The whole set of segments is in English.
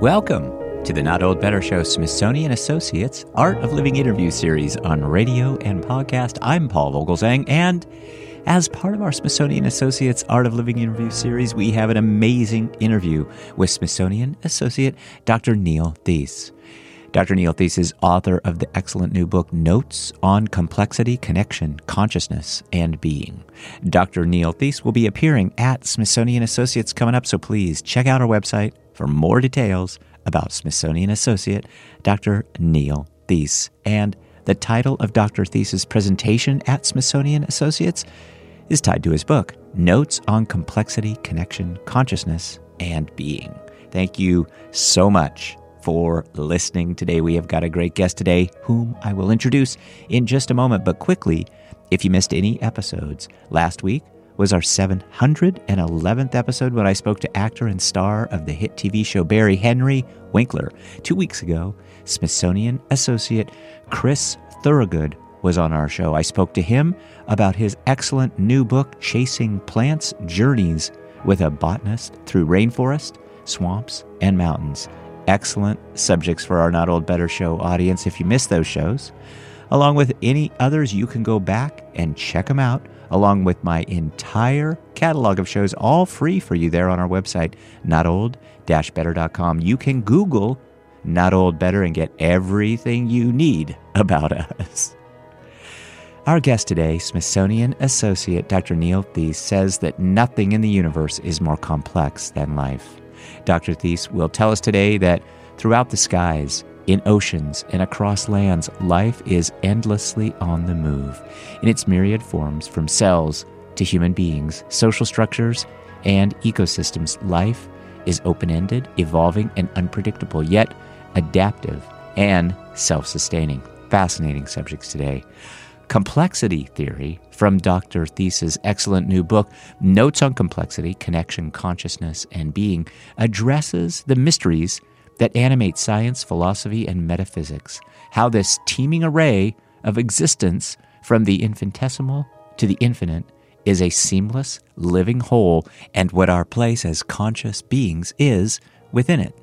Welcome to the Not Old Better Show Smithsonian Associates Art of Living interview series on radio and podcast. I'm Paul Vogelzang, and as part of our Smithsonian Associates Art of Living interview series, we have an amazing interview with Smithsonian Associate Dr. Neil Theise. Dr. Neil Theise is author of the excellent new book, Notes on Complexity, Connection, Consciousness, and Being. Dr. Neil Theise will be appearing at Smithsonian Associates coming up, so please check out our website for more details about Smithsonian Associate Dr. Neil Theise. And the title of Dr. Theise's presentation at Smithsonian Associates is tied to his book, Notes on Complexity, Connection, Consciousness, and Being. Thank you so much for listening today. We have got a great guest today, whom I will introduce in just a moment. But quickly, if you missed any episodes last week, was our 711th episode when I spoke to actor and star of the hit TV show Barry Henry Winkler. Two weeks ago, Smithsonian associate Chris Thorogood was on our show. I spoke to him about his excellent new book, Chasing Plants Journeys with a Botanist Through Rainforest, Swamps, and Mountains. Excellent subjects for our Not Old Better Show audience. If you missed those shows, along with any others, you can go back and check them out along with my entire catalog of shows, all free for you there on our website, notold-better.com. You can Google Not Old Better and get everything you need about us. Our guest today, Smithsonian Associate Dr. Neil Theise, says that nothing in the universe is more complex than life. Dr. Theise will tell us today that throughout the skies, in oceans and across lands, life is endlessly on the move in its myriad forms from cells to human beings, social structures, and ecosystems. Life is open ended, evolving, and unpredictable, yet adaptive and self sustaining. Fascinating subjects today. Complexity Theory from Dr. Theise's excellent new book, Notes on Complexity, Connection, Consciousness, and Being, addresses the mysteries that animate science, philosophy, and metaphysics. How this teeming array of existence, from the infinitesimal to the infinite, is a seamless, living whole, and what our place as conscious beings is within it.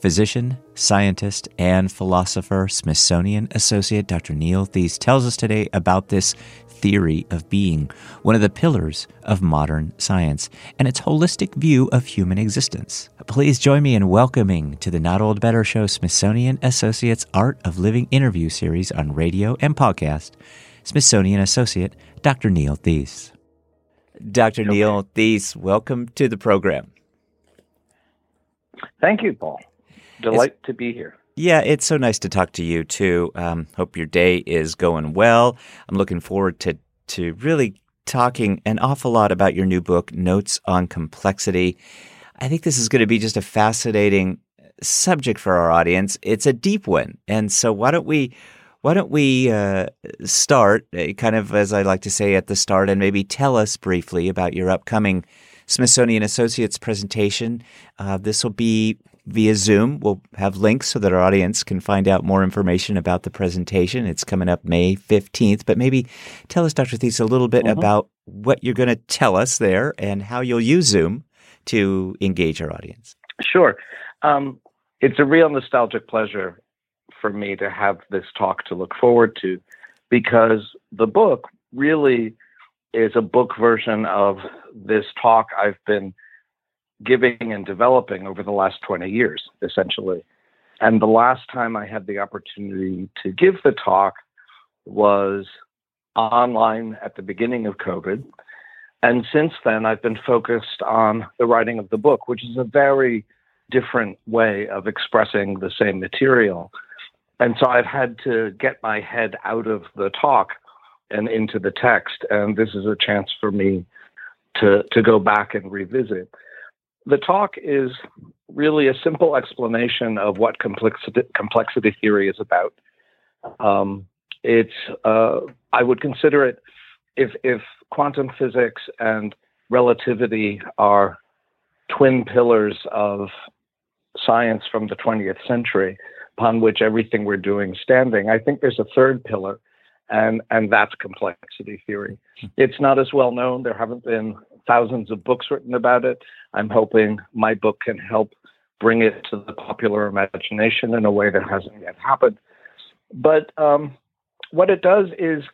Physician, scientist, and philosopher, Smithsonian Associate Dr. Neil Theise tells us today about this theory of being, one of the pillars of modern science, and its holistic view of human existence. Please join me in welcoming to the Not Old Better Show Smithsonian Associates Art of Living interview series on radio and podcast, Smithsonian Associate Dr. Neil Theise. Dr. Okay. Neil Theise, welcome to the program. Thank you, Paul. Delight it's, to be here. Yeah, it's so nice to talk to you too. Um, hope your day is going well. I'm looking forward to to really talking an awful lot about your new book, Notes on Complexity. I think this is going to be just a fascinating subject for our audience. It's a deep one, and so why don't we why don't we uh, start, uh, kind of as I like to say at the start, and maybe tell us briefly about your upcoming Smithsonian Associates presentation. Uh, this will be via Zoom. We'll have links so that our audience can find out more information about the presentation. It's coming up May 15th, but maybe tell us, Dr. Theise, a little bit mm-hmm. about what you're going to tell us there and how you'll use Zoom to engage our audience. Sure. Um, it's a real nostalgic pleasure for me to have this talk to look forward to because the book really is a book version of this talk I've been giving and developing over the last 20 years, essentially. And the last time I had the opportunity to give the talk was online at the beginning of COVID. And since then, I've been focused on the writing of the book, which is a very different way of expressing the same material. And so I've had to get my head out of the talk and into the text. And this is a chance for me to, to go back and revisit the talk is really a simple explanation of what complexity, complexity theory is about. Um, it's uh, I would consider it if if quantum physics and relativity are twin pillars of science from the 20th century upon which everything we're doing standing. I think there's a third pillar, and and that's complexity theory. It's not as well known. There haven't been thousands of books written about it. I'm hoping my book can help bring it to the popular imagination in a way that hasn't yet happened. But um, what it does is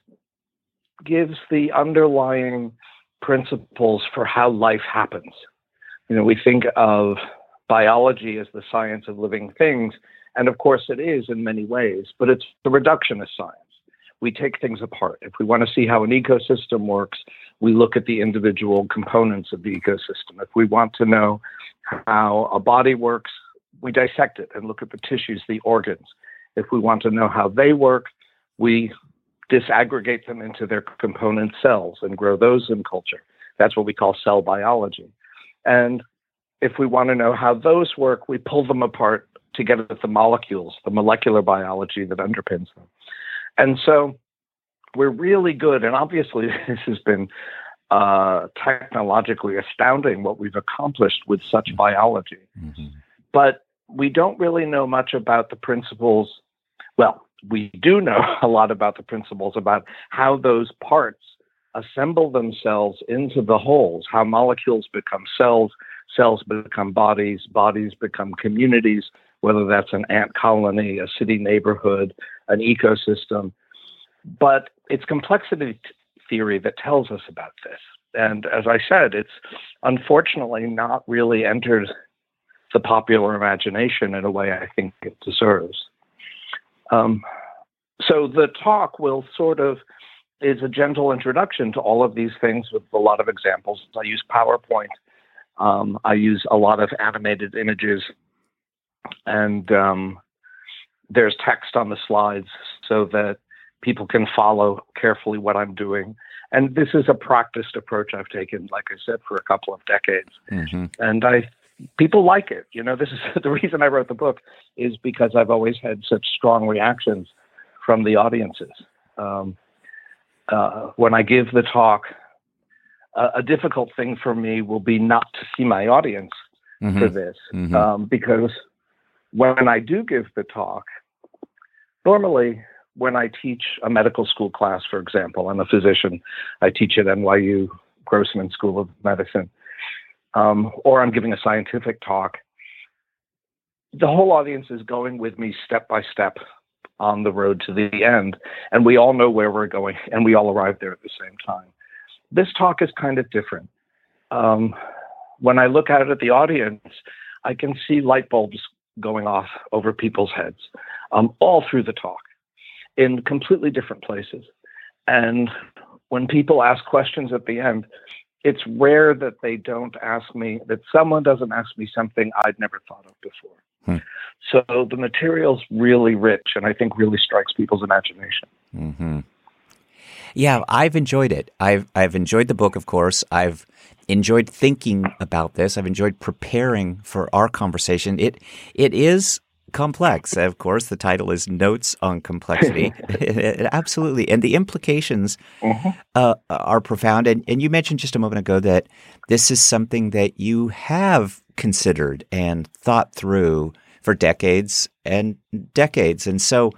gives the underlying principles for how life happens. You know, we think of biology as the science of living things, and of course it is in many ways, but it's a reductionist science. We take things apart. If we want to see how an ecosystem works, we look at the individual components of the ecosystem. If we want to know how a body works, we dissect it and look at the tissues, the organs. If we want to know how they work, we disaggregate them into their component cells and grow those in culture. That's what we call cell biology. And if we want to know how those work, we pull them apart to get at the molecules, the molecular biology that underpins them. And so we're really good. And obviously, this has been uh, technologically astounding what we've accomplished with such biology. Mm-hmm. But we don't really know much about the principles. Well, we do know a lot about the principles about how those parts assemble themselves into the wholes, how molecules become cells, cells become bodies, bodies become communities, whether that's an ant colony, a city neighborhood, an ecosystem. But it's complexity theory that tells us about this. And as I said, it's unfortunately not really entered the popular imagination in a way I think it deserves. Um, so the talk will sort of is a gentle introduction to all of these things with a lot of examples. I use PowerPoint. Um, I use a lot of animated images, and um, there's text on the slides so that people can follow carefully what I'm doing. And this is a practiced approach I've taken, like I said, for a couple of decades. Mm-hmm. And I people like it. You know, this is the reason I wrote the book is because I've always had such strong reactions from the audiences. Um, uh, when I give the talk, uh, a difficult thing for me will be not to see my audience mm-hmm. for this, mm-hmm. um, because when I do give the talk, normally when I teach a medical school class, for example, I'm a physician, I teach at NYU Grossman School of Medicine, um, or I'm giving a scientific talk. The whole audience is going with me step by step on the road to the end, and we all know where we're going, and we all arrive there at the same time. This talk is kind of different. Um, when I look out at the audience, I can see light bulbs going off over people's heads um, all through the talk in completely different places. And when people ask questions at the end, it's rare that they don't ask me, that someone doesn't ask me something I'd never thought of before. Hmm. So the material's really rich and I think really strikes people's imagination. Mm-hmm. Yeah, I've enjoyed it. I've I've enjoyed the book, of course. I've enjoyed thinking about this. I've enjoyed preparing for our conversation. It it is complex. Of course, the title is Notes on Complexity. Absolutely. And the implications mm-hmm. uh, are profound. And, and you mentioned just a moment ago that this is something that you have considered and thought through for decades and decades. And so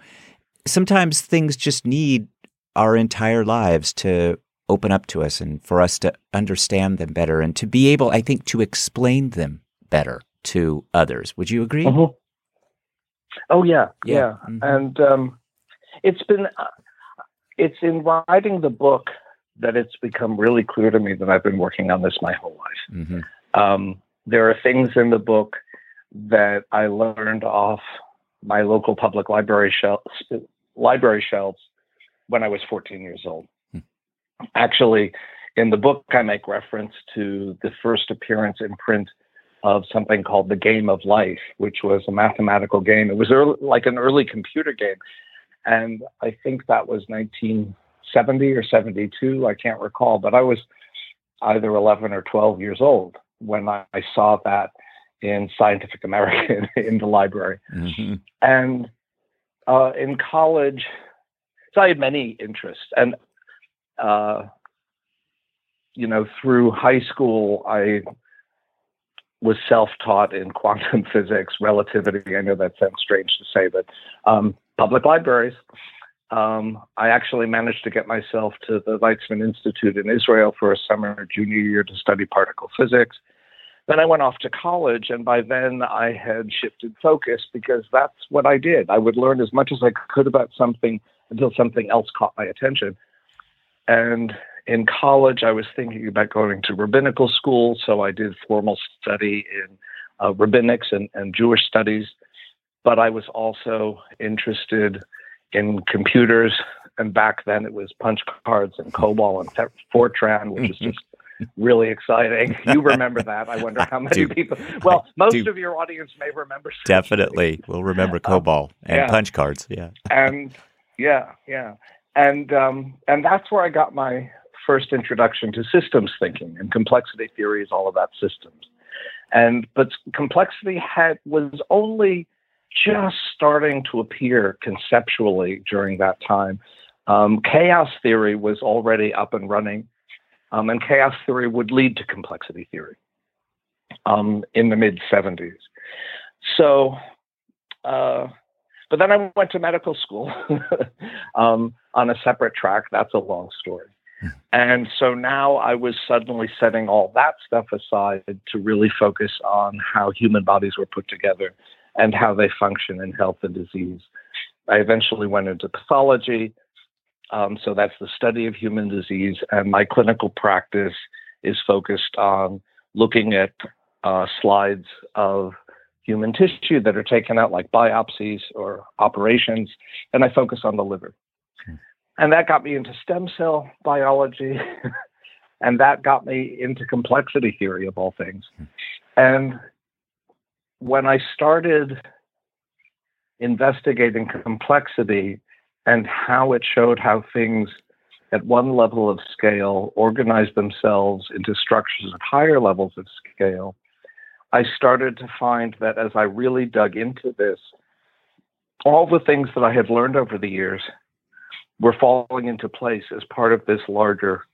sometimes things just need our entire lives to open up to us and for us to understand them better and to be able, I think, to explain them better to others. Would you agree? Mm-hmm. Oh yeah, yeah, yeah. Mm-hmm. and um, it's been uh, it's in writing the book that it's become really clear to me that I've been working on this my whole life. Mm-hmm. Um, there are things in the book that I learned off my local public library shelves, library shelves when I was 14 years old. Hmm. Actually, in the book, I make reference to the first appearance in print of something called the Game of Life, which was a mathematical game. It was early, like an early computer game. And I think that was 1970 or 72. I can't recall, but I was either 11 or 12 years old when I, I saw that in Scientific American in the library. Mm-hmm. And uh, in college, so I had many interests. And, uh, you know, through high school, I was self-taught in quantum physics, relativity. I know that sounds strange to say, but um, public libraries. Um, I actually managed to get myself to the Weizmann Institute in Israel for a summer junior year to study particle physics. then I went off to college, and by then I had shifted focus because that's what I did. I would learn as much as I could about something until something else caught my attention. And in college, I was thinking about going to rabbinical school, so I did formal study in uh, rabbinics and, and Jewish studies. But I was also interested in computers, and back then it was punch cards and COBOL and Fortran, which is just really exciting. You remember that? I wonder how many people. Well, most of your audience may remember. Definitely, we'll remember um, COBOL and yeah. punch cards. Yeah, and yeah, yeah, and um, and that's where I got my first introduction to systems thinking and complexity theory is all about systems. And but complexity had was only just starting to appear conceptually during that time. Um, chaos theory was already up and running um, and chaos theory would lead to complexity theory um, in the mid 70s. So, uh, but then I went to medical school um, on a separate track. That's a long story. And so now I was suddenly setting all that stuff aside to really focus on how human bodies were put together and how they function in health and disease. I eventually went into pathology um, so that's the study of human disease. And my clinical practice is focused on looking at uh, slides of human tissue that are taken out, like biopsies or operations. And I focus on the liver. And that got me into stem cell biology. and that got me into complexity theory of all things. Hmm. And when I started investigating complexity, and how it showed how things at one level of scale organize themselves into structures at higher levels of scale, I started to find that as I really dug into this, all the things that I had learned over the years were falling into place as part of this larger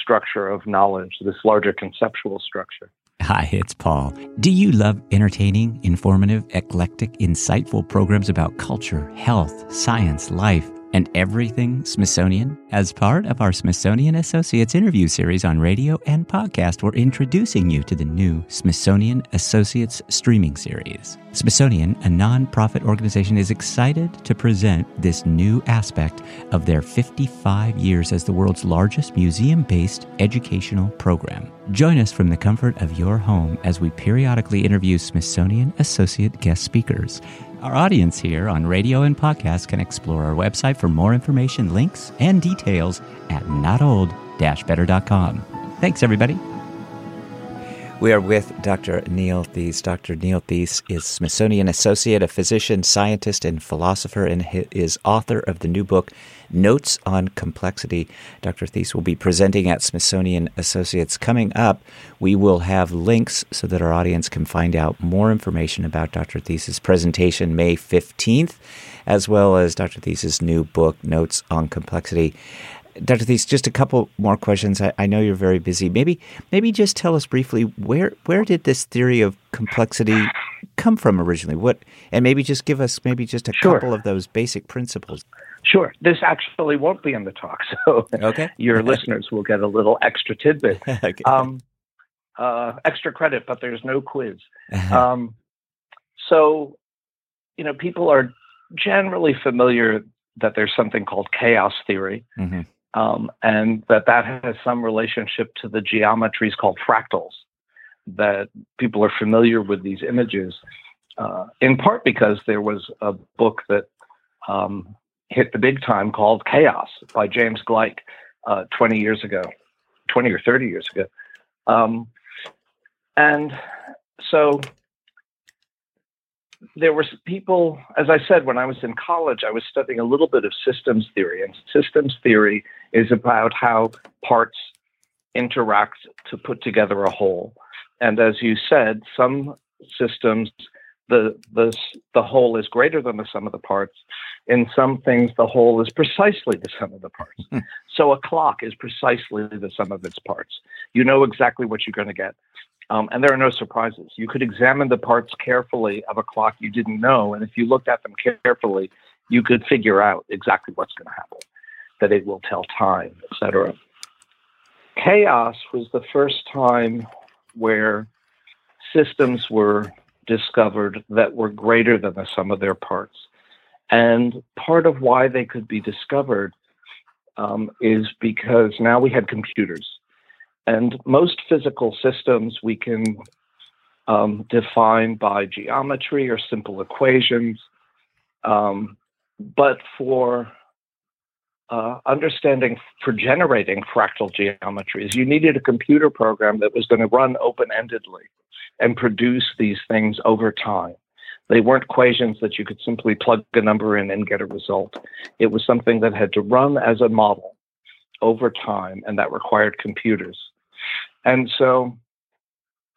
structure of knowledge, this larger conceptual structure. Hi, it's Paul. Do you love entertaining, informative, eclectic, insightful programs about culture, health, science, life? And everything Smithsonian. As part of our Smithsonian Associates interview series on radio and podcast, we're introducing you to the new Smithsonian Associates streaming series. Smithsonian, a nonprofit organization, is excited to present this new aspect of their 55 years as the world's largest museum based educational program. Join us from the comfort of your home as we periodically interview Smithsonian Associate guest speakers. Our audience here on radio and podcast can explore our website for more information, links, and details at notold-better.com. Thanks, everybody. We are with Dr. Neil Theise. Dr. Neil Theise is Smithsonian Associate, a physician, scientist, and philosopher, and is author of the new book, Notes on Complexity. Dr. Theise will be presenting at Smithsonian Associates. Coming up, we will have links so that our audience can find out more information about Dr. Theise's presentation May 15th, as well as Dr. Theise's new book, Notes on Complexity. Dr. Theise, just a couple more questions. I, I, know you're very busy. Maybe, maybe just tell us briefly where where did this theory of complexity come from originally? What, and maybe just give us maybe just a sure. couple of those basic principles. Sure. This actually won't be in the talk, so okay. your listeners will get a little extra tidbit, okay. um, uh, extra credit, but there's no quiz. Um, so, you know, people are generally familiar that there's something called chaos theory. Mm-hmm um, and that that has some relationship to the geometries called fractals. That people are familiar with these images, uh, in part because there was a book that um, hit the big time called Chaos by James Gleick uh, 20 years ago, 20 or 30 years ago. Um, and so there were people, as I said, when I was in college, I was studying a little bit of systems theory, and systems theory is about how parts interact to put together a whole. And as you said, some systems, the the the whole is greater than the sum of the parts. In some things, the whole is precisely the sum of the parts. Hmm. so a clock is precisely the sum of its parts. You know exactly what you're going to get. Um, and there are no surprises. You could examine the parts carefully of a clock you didn't know, and if you looked at them carefully, you could figure out exactly what's going to happen, that it will tell time, etc. Chaos was the first time where systems were discovered that were greater than the sum of their parts. And part of why they could be discovered um, is because now we had computers. And most physical systems we can um, define by geometry or simple equations. Um, but for uh, understanding for generating fractal geometries, you needed a computer program that was going to run open endedly and produce these things over time. They weren't equations that you could simply plug a number in and get a result. It was something that had to run as a model over time, and that required computers. And so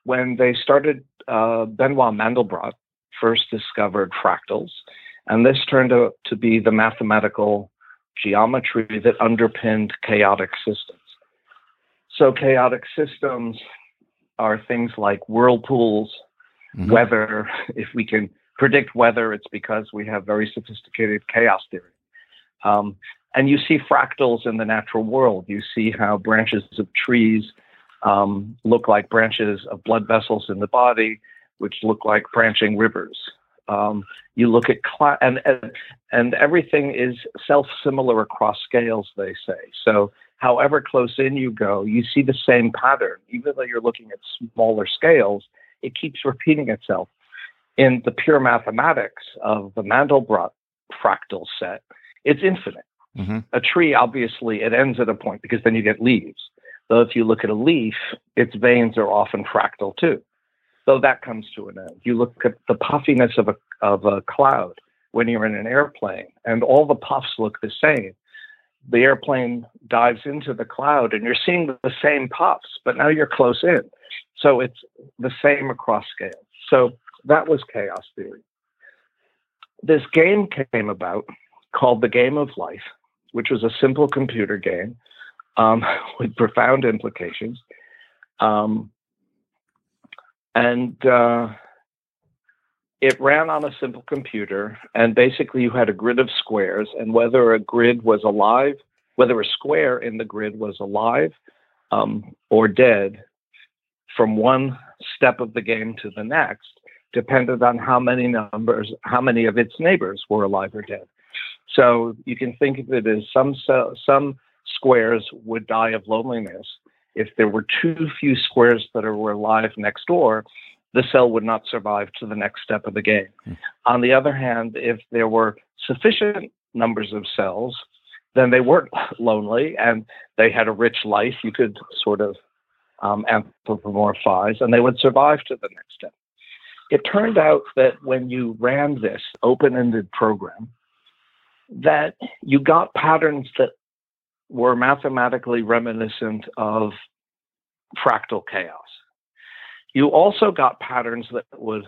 when they started, uh, Benoit Mandelbrot first discovered fractals, and this turned out to be the mathematical geometry that underpinned chaotic systems. So, chaotic systems are things like whirlpools, mm-hmm. weather. If we can predict weather, it's because we have very sophisticated chaos theory. Um, and you see fractals in the natural world. You see how branches of trees um, look like branches of blood vessels in the body, which look like branching rivers. Um, you look at cl- and, and and everything is self-similar across scales. They say so. However close in you go, you see the same pattern, even though you're looking at smaller scales. It keeps repeating itself. In the pure mathematics of the Mandelbrot fractal set, it's infinite. Mm-hmm. A tree, obviously, it ends at a point because then you get leaves. Though if you look at a leaf, its veins are often fractal too. So that comes to an end. You look at the puffiness of a of a cloud when you're in an airplane, and all the puffs look the same. The airplane dives into the cloud, and you're seeing the same puffs, but now you're close in. So it's the same across scale. So that was chaos theory. This game came about called the Game of Life, which was a simple computer game um, with profound implications. Um, and uh, it ran on a simple computer, and basically you had a grid of squares, and whether a grid was alive, whether a square in the grid was alive um, or dead, from one step of the game to the next, depended on how many numbers, how many of its neighbors were alive or dead. So you can think of it as some some squares would die of loneliness. If there were too few squares that were alive next door, the cell would not survive to the next step of the game. Mm. On the other hand, if there were sufficient numbers of cells, then they weren't lonely and they had a rich life you could sort of um, anthropomorphize and they would survive to the next step. It turned out that when you ran this open ended program, that you got patterns that were mathematically reminiscent of fractal chaos. You also got patterns that would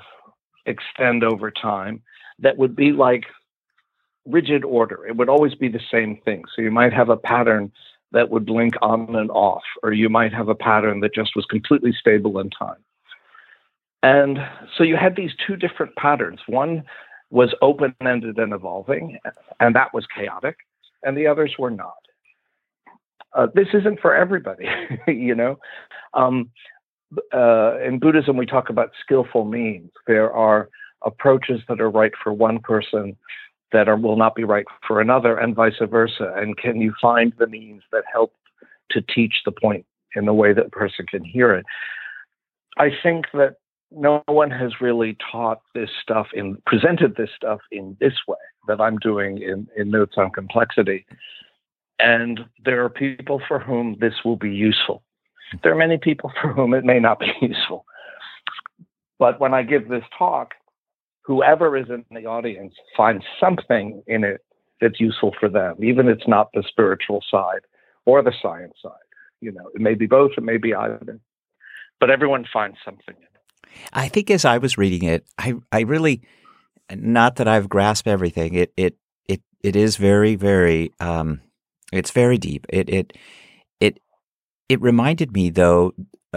extend over time that would be like rigid order. It would always be the same thing. So you might have a pattern that would blink on and off, or you might have a pattern that just was completely stable in time. And so you had these two different patterns. One was open ended and evolving, and that was chaotic, and the others were not. Uh, this isn't for everybody, you know. Um, uh, in Buddhism, we talk about skillful means. There are approaches that are right for one person that are, will not be right for another, and vice versa. And can you find the means that help to teach the point in the way that a person can hear it? I think that no one has really taught this stuff in presented this stuff in this way that I'm doing in, in Notes on Complexity. And there are people for whom this will be useful. There are many people for whom it may not be useful. But when I give this talk, whoever is in the audience finds something in it that's useful for them, even if it's not the spiritual side or the science side. You know, it may be both, it may be either. But everyone finds something in it. I think as I was reading it, I I really not that I've grasped everything. It it it it is very very um it's very deep. It it it it reminded me though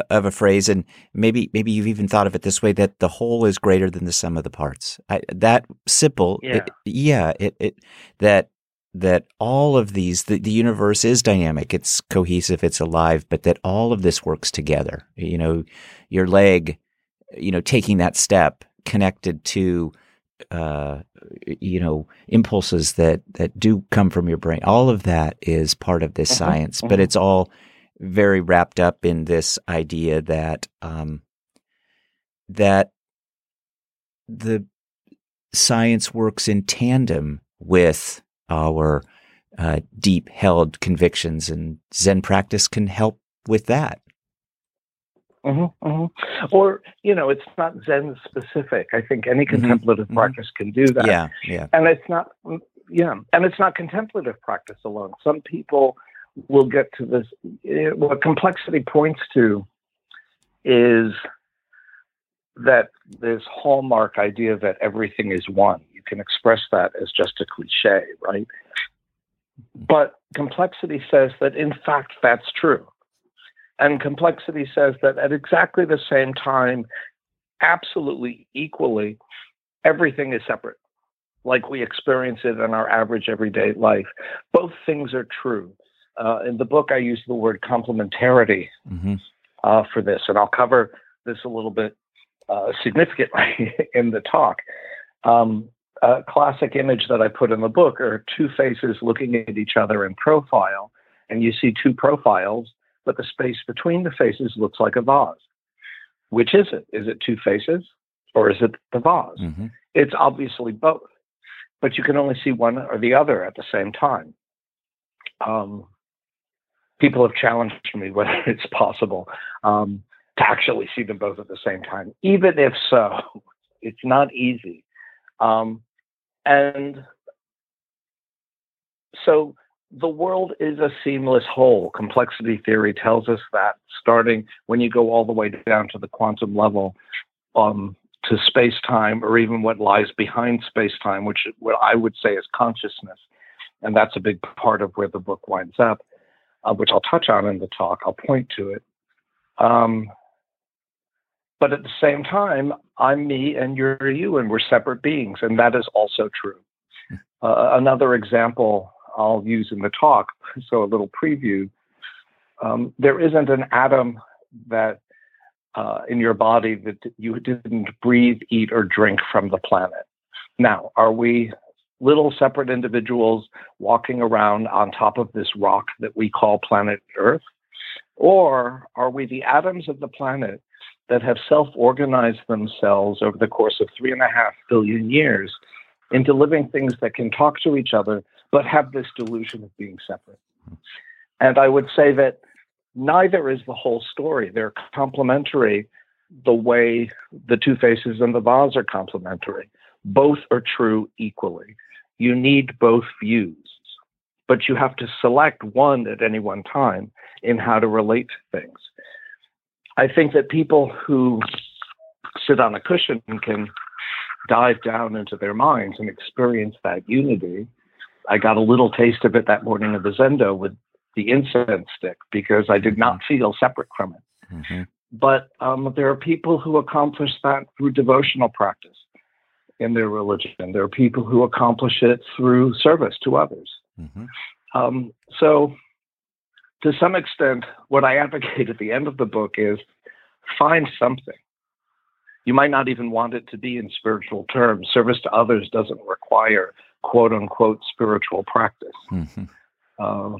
of a phrase and maybe maybe you've even thought of it this way that the whole is greater than the sum of the parts. I, that simple yeah. It, yeah, it it that that all of these the, the universe is dynamic it's cohesive it's alive but that all of this works together you know your leg you know, taking that step connected to, uh, you know, impulses that, that do come from your brain. All of that is part of this Mhm, science, but mhm. it's all very wrapped up in this idea that, um, that the science works in tandem with our uh, deep held convictions, and Zen practice can help with that. Hmm hmm Or, you know, it's not Zen specific. I think any contemplative mhm. practice can do that. Yeah, yeah. And it's not, yeah, and it's not contemplative practice alone. Some people will get to this. eh, What complexity points to is that this hallmark idea that everything is one. You can express that as just a cliche, right? But complexity says that in fact that's true. And complexity says that at exactly the same time, absolutely equally, everything is separate, like we experience it in our average everyday life. Both things are true. Uh, in the book, I use the word complementarity hmm uh, for this, and I'll cover this a little bit uh, significantly in the talk. Um, a classic image that I put in the book are two faces looking at each other in profile, and you see two profiles, but the space between the faces looks like a vase. Which is it? Is it two faces or is it the vase? hmm It's obviously both, but you can only see one or the other at the same time. Um, people have challenged me whether it's possible um, to actually see them both at the same time. Even if so, it's not easy. Um, and so the world is a seamless whole. Complexity theory tells us that starting when you go all the way down to the quantum level, um, to space time, or even what lies behind space time, which what I would say is consciousness. And that's a big part of where the book winds up, uh, which I'll touch on in the talk. I'll point to it. Um, but at the same time, I'm me and you're you, and we're separate beings, and that is also true. Uh, another example I'll use in the talk, so a little preview. Um, there isn't an atom that uh, in your body that you didn't breathe, eat, or drink from the planet. Now, are we little separate individuals walking around on top of this rock that we call planet Earth? Or are we the atoms of the planet that have self organized themselves over the course of three and a half billion years into living things that can talk to each other but have this delusion of being separate? And I would say that neither is the whole story. They're complementary the way the two faces and the vase are complementary. Both are true equally. You need both views, but you have to select one at any one time in how to relate to things. I think that people who sit on a cushion can dive down into their minds and experience that unity. I got a little taste of it that morning of the Zendo with the incense stick because I did not feel separate from it. hmm But um, there are people who accomplish that through devotional practice in their religion. There are people who accomplish it through service to others. hmm Um, so, to some extent, what I advocate at the end of the book is find something. You might not even want it to be in spiritual terms. Service to others doesn't require quote unquote spiritual practice. hmm Um,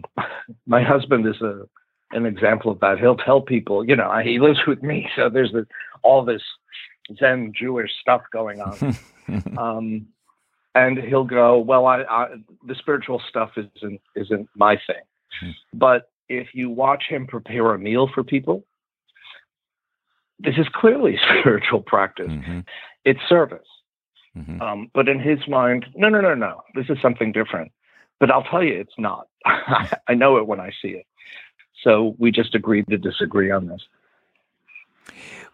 my husband is a an example of that. He'll tell people, you know, he lives with me, so there's this, all this Zen Jewish stuff going on, um, and he'll go, "Well, I, I, the spiritual stuff isn't isn't my thing," Hmm. but if you watch him prepare a meal for people, this is clearly spiritual practice. hmm It's service. hmm Um, but in his mind, no, no, no, no, this is something different. But I'll tell you, it's not. I know it when I see it. So we just agreed to disagree on this.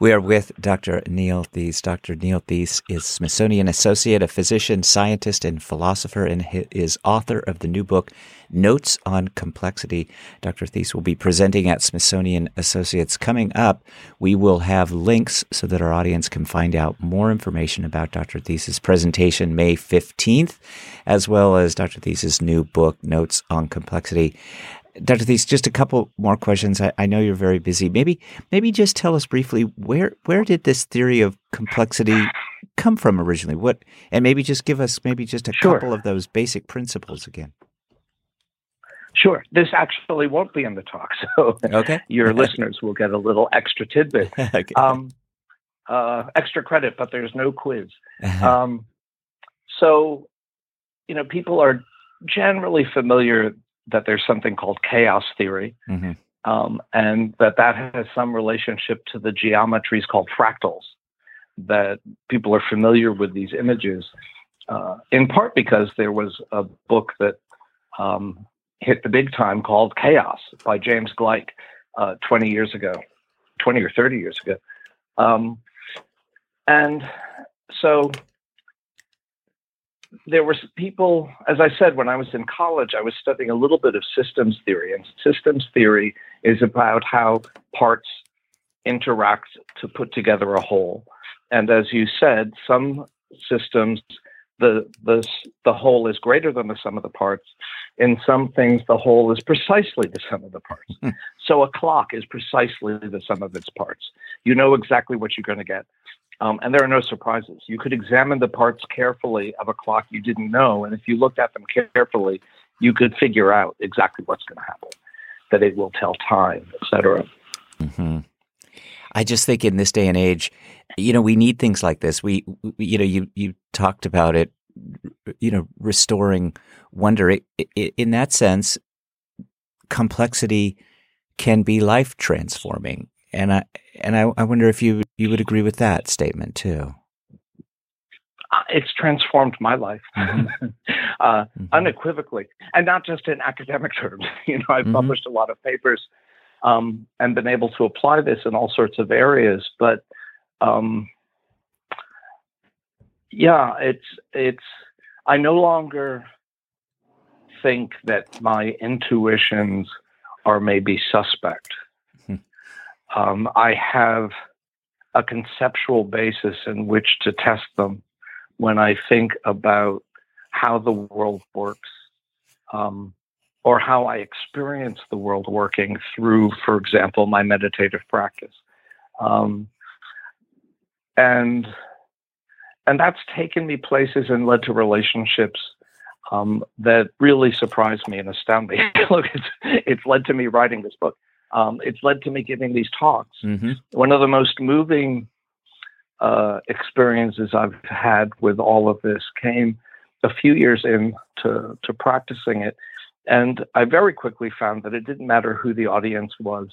We are with Dr. Neil Theise. Dr. Neil Theise is Smithsonian Associate, a physician, scientist, and philosopher, and is author of the new book, Notes on Complexity. Dr. Theise will be presenting at Smithsonian Associates coming up. We will have links so that our audience can find out more information about Dr. Theise' presentation May 15th, as well as Dr. Theise' new book, Notes on Complexity. Dr. Theise, just a couple more questions. I, I, know you're very busy. Maybe, maybe just tell us briefly where where did this theory of complexity come from originally? What, and maybe just give us maybe just a sure. couple of those basic principles again. Sure. This actually won't be in the talk, so okay. your listeners will get a little extra tidbit, okay. um, uh, extra credit, but there's no quiz. Um, so, you know, people are generally familiar that there's something called chaos theory, mm-hmm. um, and that that has some relationship to the geometries called fractals. That people are familiar with these images, uh, in part because there was a book that um, hit the big time called Chaos by James Gleick uh, 20 years ago, 20 or 30 years ago. Um, and so there were people, as I said, when I was in college, I was studying a little bit of systems theory, and systems theory is about how parts interact to put together a whole. And as you said, some systems, the the the whole is greater than the sum of the parts. In some things, the whole is precisely the sum of the parts. Hmm. so a clock is precisely the sum of its parts. You know exactly what you're going to get. Um, and there are no surprises. You could examine the parts carefully of a clock you didn't know, and if you looked at them carefully, you could figure out exactly what's going to happen. That it will tell time, etc. Mm-hmm. I just think in this day and age, you know, we need things like this. We, you know, you you talked about it, you know, restoring wonder. It, it, in that sense, complexity can be life transforming and I and I, I wonder if you you would agree with that statement too. Uh, it's transformed my life mm-hmm. uh, mm-hmm. unequivocally, and not just in academic terms. you know, I've mm-hmm. published a lot of papers um, and been able to apply this in all sorts of areas. But um, yeah, it's it's. I no longer think that my intuitions are maybe suspect um, I have a conceptual basis in which to test them when I think about how the world works um, or how I experience the world working through, for example, my meditative practice. Um, and and that's taken me places and led to relationships um, that really surprised me and astounded me. Look, it's, it's led to me writing this book um, it's led to me giving these talks. Mm-hmm. One of the most moving uh, experiences I've had with all of this came a few years into to practicing it, and I very quickly found that it didn't matter who the audience was.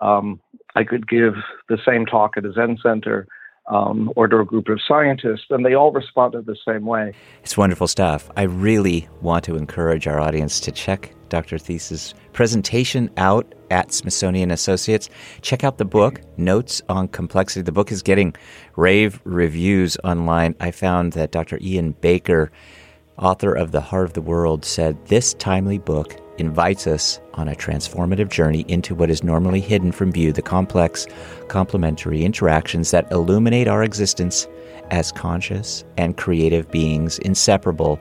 Um, I could give the same talk at a Zen center um, or to a group of scientists, and they all responded the same way. It's wonderful stuff. I really want to encourage our audience to check Dr. Theise's presentation out at Smithsonian Associates. Check out the book, Notes on Complexity. The book is getting rave reviews online. I found that Dr. Ian Baker, author of The Heart of the World, said this timely book invites us on a transformative journey into what is normally hidden from view the complex, complementary interactions that illuminate our existence as conscious and creative beings inseparable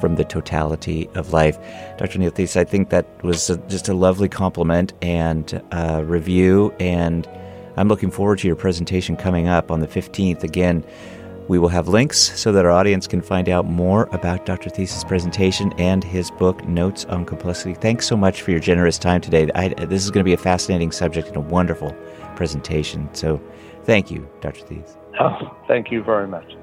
from the totality of life. Dr. Neil Theise, I think that was a, just a lovely compliment and uh, review, and I'm looking forward to your presentation coming up on the 15th. Again, we will have links so that our audience can find out more about Dr. Theise's presentation and his book, Notes on Complexity. Thanks so much for your generous time today. I, this is going to be a fascinating subject and a wonderful presentation. So thank you, Dr. Theise. Oh, thank you very much.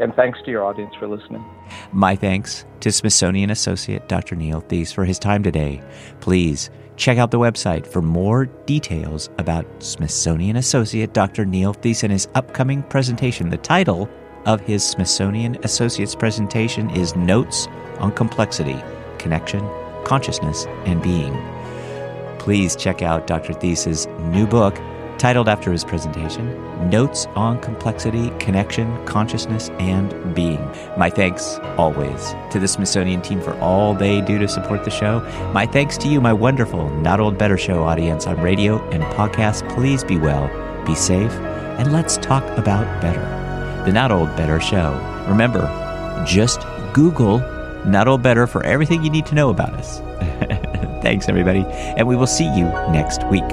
And thanks to your audience for listening. My thanks to Smithsonian Associate Dr. Neil Theise for his time today. Please check out the website for more details about Smithsonian Associate Dr. Neil Theise and his upcoming presentation. The title of his Smithsonian Associates presentation is Notes on Complexity, Connection, Consciousness, and Being. Please check out Dr. Theise's new book, titled after his presentation Notes on Complexity, Connection, Consciousness, and Being. My thanks always to the Smithsonian team for all they do to support the show. My thanks to you, my wonderful Not Old Better Show audience on radio and podcast. Please be well, be safe, and let's talk about better. The Not Old Better Show. Remember, just Google Not Old Better for everything you need to know about us. Thanks, everybody. And we will see you next week.